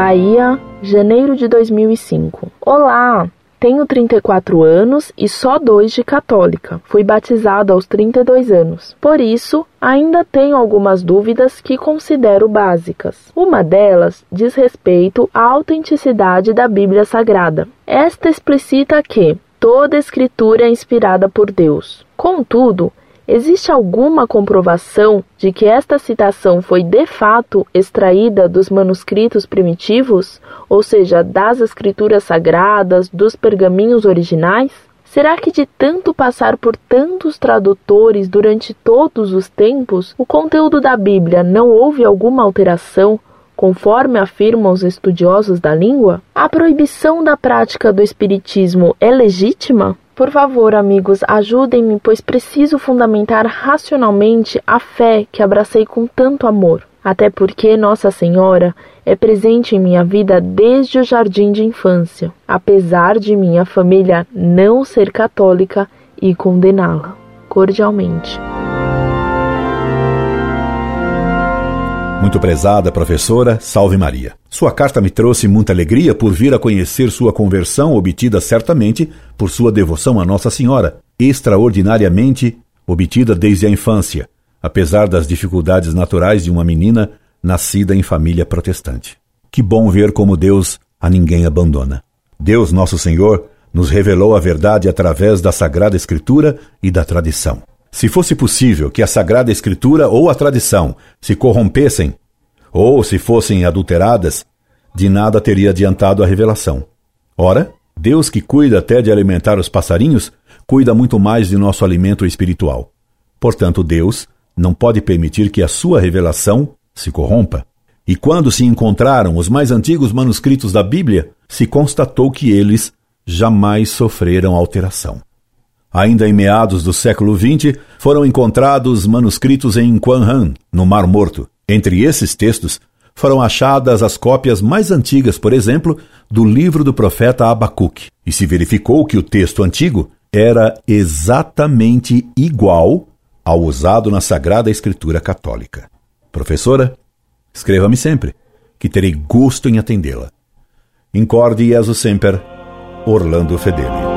Bahia, janeiro de 2005. Olá! Tenho 34 anos e só dois de católica. Fui batizado aos 32 anos. Por isso, ainda tenho algumas dúvidas que considero básicas. Uma delas diz respeito à autenticidade da Bíblia Sagrada. Esta explicita que toda escritura é inspirada por Deus. Contudo, Existe alguma comprovação de que esta citação foi de fato extraída dos manuscritos primitivos, ou seja, das escrituras sagradas, dos pergaminhos originais? Será que de tanto passar por tantos tradutores durante todos os tempos, o conteúdo da Bíblia não houve alguma alteração, conforme afirmam os estudiosos da língua? A proibição da prática do espiritismo é legítima? Por favor, amigos, ajudem-me, pois preciso fundamentar racionalmente a fé que abracei com tanto amor. Até porque Nossa Senhora é presente em minha vida desde o jardim de infância, apesar de minha família não ser católica e condená-la. Cordialmente. Muito prezada professora, salve Maria. Sua carta me trouxe muita alegria por vir a conhecer sua conversão, obtida certamente por sua devoção a Nossa Senhora, extraordinariamente obtida desde a infância, apesar das dificuldades naturais de uma menina nascida em família protestante. Que bom ver como Deus a ninguém abandona. Deus, nosso Senhor, nos revelou a verdade através da Sagrada Escritura e da tradição. Se fosse possível que a Sagrada Escritura ou a tradição se corrompessem, ou se fossem adulteradas, de nada teria adiantado a revelação. Ora, Deus que cuida até de alimentar os passarinhos, cuida muito mais de nosso alimento espiritual. Portanto, Deus não pode permitir que a sua revelação se corrompa. E quando se encontraram os mais antigos manuscritos da Bíblia, se constatou que eles jamais sofreram alteração. Ainda em meados do século XX, foram encontrados manuscritos em Quanhan, no Mar Morto. Entre esses textos, foram achadas as cópias mais antigas, por exemplo, do livro do profeta Abacuque, e se verificou que o texto antigo era exatamente igual ao usado na Sagrada Escritura Católica. Professora, escreva-me sempre, que terei gosto em atendê-la. Incorde Jesus Semper, Orlando Fedeli.